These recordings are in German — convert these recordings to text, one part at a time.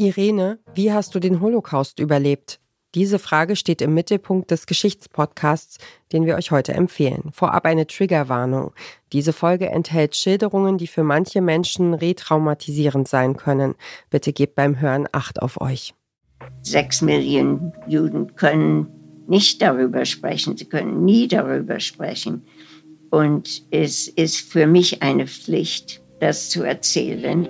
Irene, wie hast du den Holocaust überlebt? Diese Frage steht im Mittelpunkt des Geschichtspodcasts, den wir euch heute empfehlen. Vorab eine Triggerwarnung. Diese Folge enthält Schilderungen, die für manche Menschen retraumatisierend sein können. Bitte gebt beim Hören Acht auf euch. Sechs Millionen Juden können nicht darüber sprechen. Sie können nie darüber sprechen. Und es ist für mich eine Pflicht, das zu erzählen.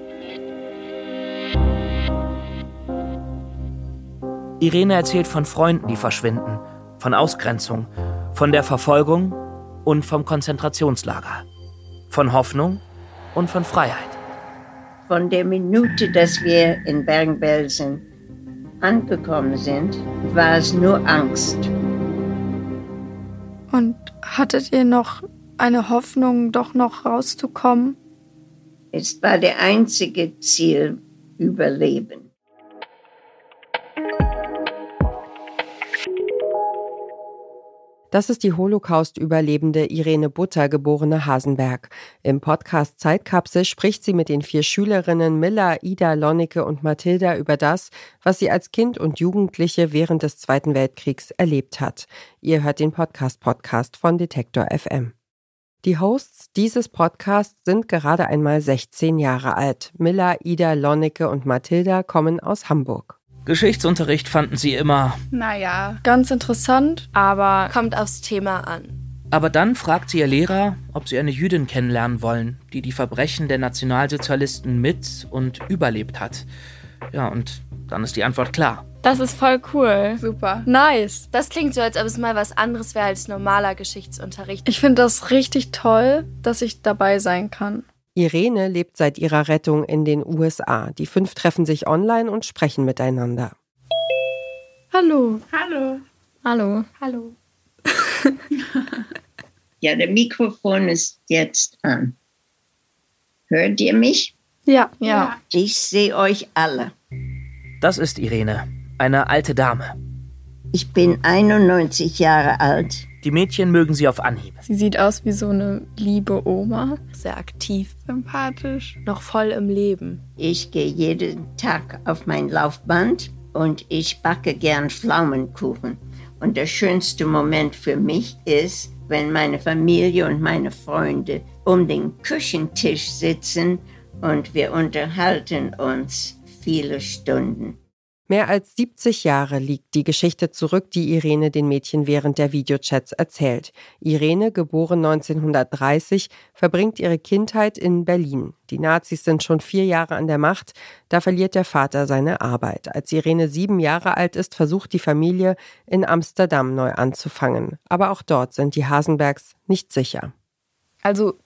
Irene erzählt von Freunden, die verschwinden, von Ausgrenzung, von der Verfolgung und vom Konzentrationslager, von Hoffnung und von Freiheit. Von der Minute, dass wir in Bergen-Belsen angekommen sind, war es nur Angst. Und hattet ihr noch eine Hoffnung, doch noch rauszukommen? Es war der einzige Ziel, Überleben. Das ist die Holocaust-Überlebende Irene Butter, geborene Hasenberg. Im Podcast Zeitkapsel spricht sie mit den vier Schülerinnen Milla, Ida, Lonneke und Mathilda über das, was sie als Kind und Jugendliche während des Zweiten Weltkriegs erlebt hat. Ihr hört den Podcast-Podcast von Detektor FM. Die Hosts dieses Podcasts sind gerade einmal 16 Jahre alt. Milla, Ida, Lonneke und Mathilda kommen aus Hamburg. Geschichtsunterricht fanden sie immer. Naja, ganz interessant, aber kommt aufs Thema an. Aber dann fragt sie ihr Lehrer, ob sie eine Jüdin kennenlernen wollen, die die Verbrechen der Nationalsozialisten mit und überlebt hat. Ja, und dann ist die Antwort klar. Das ist voll cool. Super. Nice. Das klingt so, als ob es mal was anderes wäre als normaler Geschichtsunterricht. Ich finde das richtig toll, dass ich dabei sein kann. Irene lebt seit ihrer Rettung in den USA. Die fünf treffen sich online und sprechen miteinander. Hallo. Hallo. Hallo. Hallo. ja, der Mikrofon ist jetzt an. Hört ihr mich? Ja. Ja. Ich sehe euch alle. Das ist Irene, eine alte Dame. Ich bin 91 Jahre alt. Die Mädchen mögen sie auf Anhieb. Sie sieht aus wie so eine liebe Oma. Sehr aktiv, sympathisch, noch voll im Leben. Ich gehe jeden Tag auf mein Laufband und ich backe gern Pflaumenkuchen. Und der schönste Moment für mich ist, wenn meine Familie und meine Freunde um den Küchentisch sitzen und wir unterhalten uns viele Stunden. Mehr als 70 Jahre liegt die Geschichte zurück, die Irene den Mädchen während der Videochats erzählt. Irene, geboren 1930, verbringt ihre Kindheit in Berlin. Die Nazis sind schon vier Jahre an der Macht, da verliert der Vater seine Arbeit. Als Irene sieben Jahre alt ist, versucht die Familie in Amsterdam neu anzufangen. Aber auch dort sind die Hasenbergs nicht sicher. Also,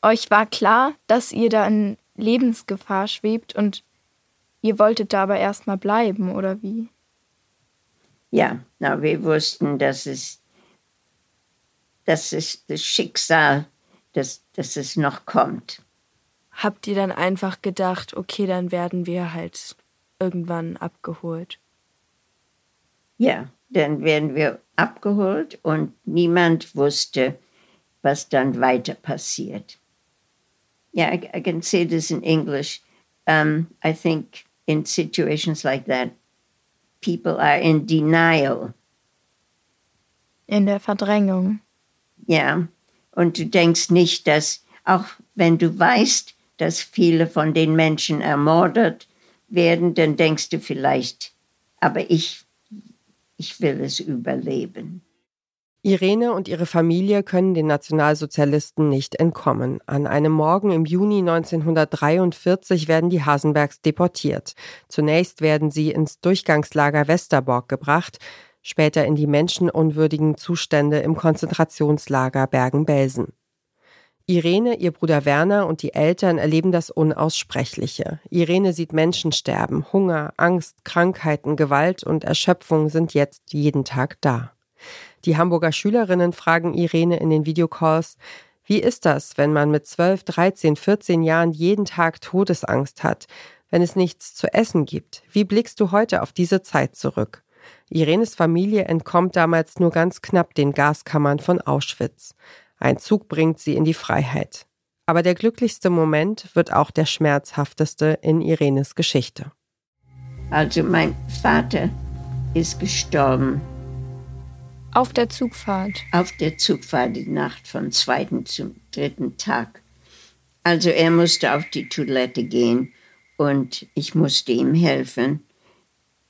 euch war klar, dass ihr da in Lebensgefahr schwebt und Ihr wolltet da aber erstmal bleiben, oder wie? Ja, na, wir wussten, dass es, das ist das Schicksal, dass, dass es noch kommt. Habt ihr dann einfach gedacht, okay, dann werden wir halt irgendwann abgeholt? Ja, dann werden wir abgeholt und niemand wusste, was dann weiter passiert. Yeah, I, I can say this in English. Um, I think in situations like that, people are in denial. In der Verdrängung. Ja, und du denkst nicht, dass auch wenn du weißt, dass viele von den Menschen ermordet werden, dann denkst du vielleicht, aber ich, ich will es überleben. Irene und ihre Familie können den Nationalsozialisten nicht entkommen. An einem Morgen im Juni 1943 werden die Hasenbergs deportiert. Zunächst werden sie ins Durchgangslager Westerbork gebracht, später in die menschenunwürdigen Zustände im Konzentrationslager Bergen-Belsen. Irene, ihr Bruder Werner und die Eltern erleben das Unaussprechliche. Irene sieht Menschen sterben. Hunger, Angst, Krankheiten, Gewalt und Erschöpfung sind jetzt jeden Tag da. Die Hamburger Schülerinnen fragen Irene in den Videocalls, wie ist das, wenn man mit 12, 13, 14 Jahren jeden Tag Todesangst hat, wenn es nichts zu essen gibt? Wie blickst du heute auf diese Zeit zurück? Irenes Familie entkommt damals nur ganz knapp den Gaskammern von Auschwitz. Ein Zug bringt sie in die Freiheit. Aber der glücklichste Moment wird auch der schmerzhafteste in Irenes Geschichte. Also mein Vater ist gestorben. Auf der Zugfahrt? Auf der Zugfahrt, die Nacht vom zweiten zum dritten Tag. Also er musste auf die Toilette gehen und ich musste ihm helfen,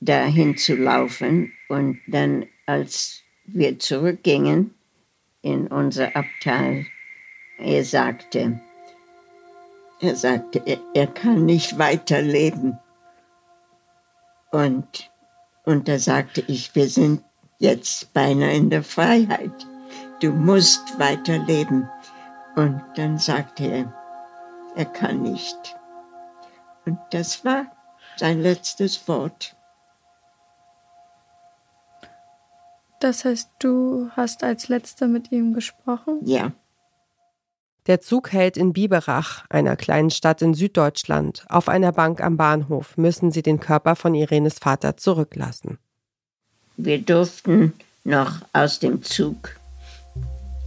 dahin zu laufen. Und dann, als wir zurückgingen in unser Abteil, er sagte, er sagte, er, er kann nicht weiterleben. Und, und da sagte ich, wir sind jetzt beinahe in der Freiheit. Du musst weiterleben. Und dann sagte er, er kann nicht. Und das war sein letztes Wort. Das heißt, du hast als letzter mit ihm gesprochen? Ja. Der Zug hält in Biberach, einer kleinen Stadt in Süddeutschland. Auf einer Bank am Bahnhof müssen sie den Körper von Irenes Vater zurücklassen. Wir durften noch aus dem Zug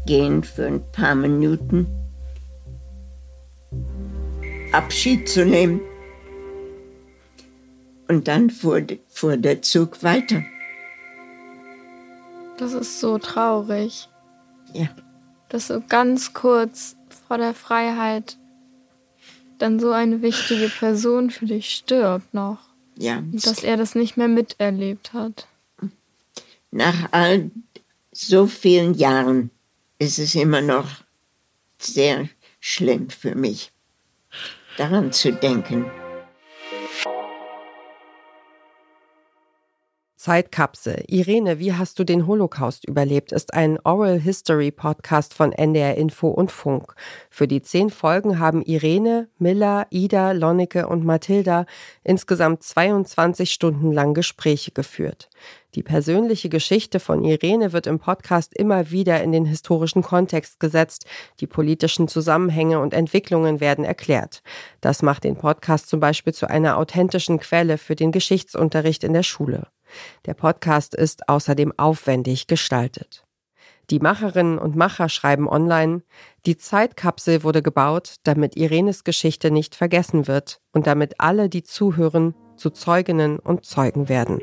gehen für ein paar Minuten, Abschied zu nehmen. Und dann fuhr, fuhr der Zug weiter. Das ist so traurig. Ja. Dass so ganz kurz vor der Freiheit dann so eine wichtige Person für dich stirbt noch. Ja. Und dass er das nicht mehr miterlebt hat. Nach all so vielen Jahren ist es immer noch sehr schlimm für mich, daran zu denken. Zeitkapsel. Irene, wie hast du den Holocaust überlebt? ist ein Oral History Podcast von NDR Info und Funk. Für die zehn Folgen haben Irene, Miller, Ida, Lonneke und Mathilda insgesamt 22 Stunden lang Gespräche geführt. Die persönliche Geschichte von Irene wird im Podcast immer wieder in den historischen Kontext gesetzt. Die politischen Zusammenhänge und Entwicklungen werden erklärt. Das macht den Podcast zum Beispiel zu einer authentischen Quelle für den Geschichtsunterricht in der Schule. Der Podcast ist außerdem aufwendig gestaltet. Die Macherinnen und Macher schreiben online, die Zeitkapsel wurde gebaut, damit Irenes Geschichte nicht vergessen wird und damit alle, die zuhören, zu Zeuginnen und Zeugen werden.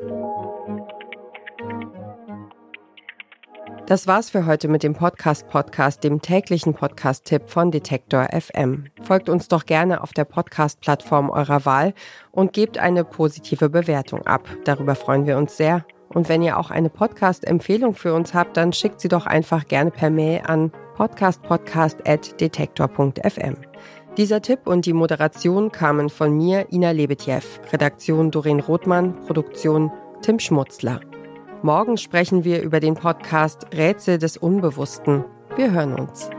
Das war's für heute mit dem Podcast Podcast, dem täglichen Podcast-Tipp von Detektor FM. Folgt uns doch gerne auf der Podcast-Plattform eurer Wahl und gebt eine positive Bewertung ab. Darüber freuen wir uns sehr. Und wenn ihr auch eine Podcast-Empfehlung für uns habt, dann schickt sie doch einfach gerne per Mail an podcastpodcast.detektor.fm. Dieser Tipp und die Moderation kamen von mir, Ina Lebetjew, Redaktion Doreen Rothmann, Produktion Tim Schmutzler. Morgen sprechen wir über den Podcast Rätsel des Unbewussten. Wir hören uns.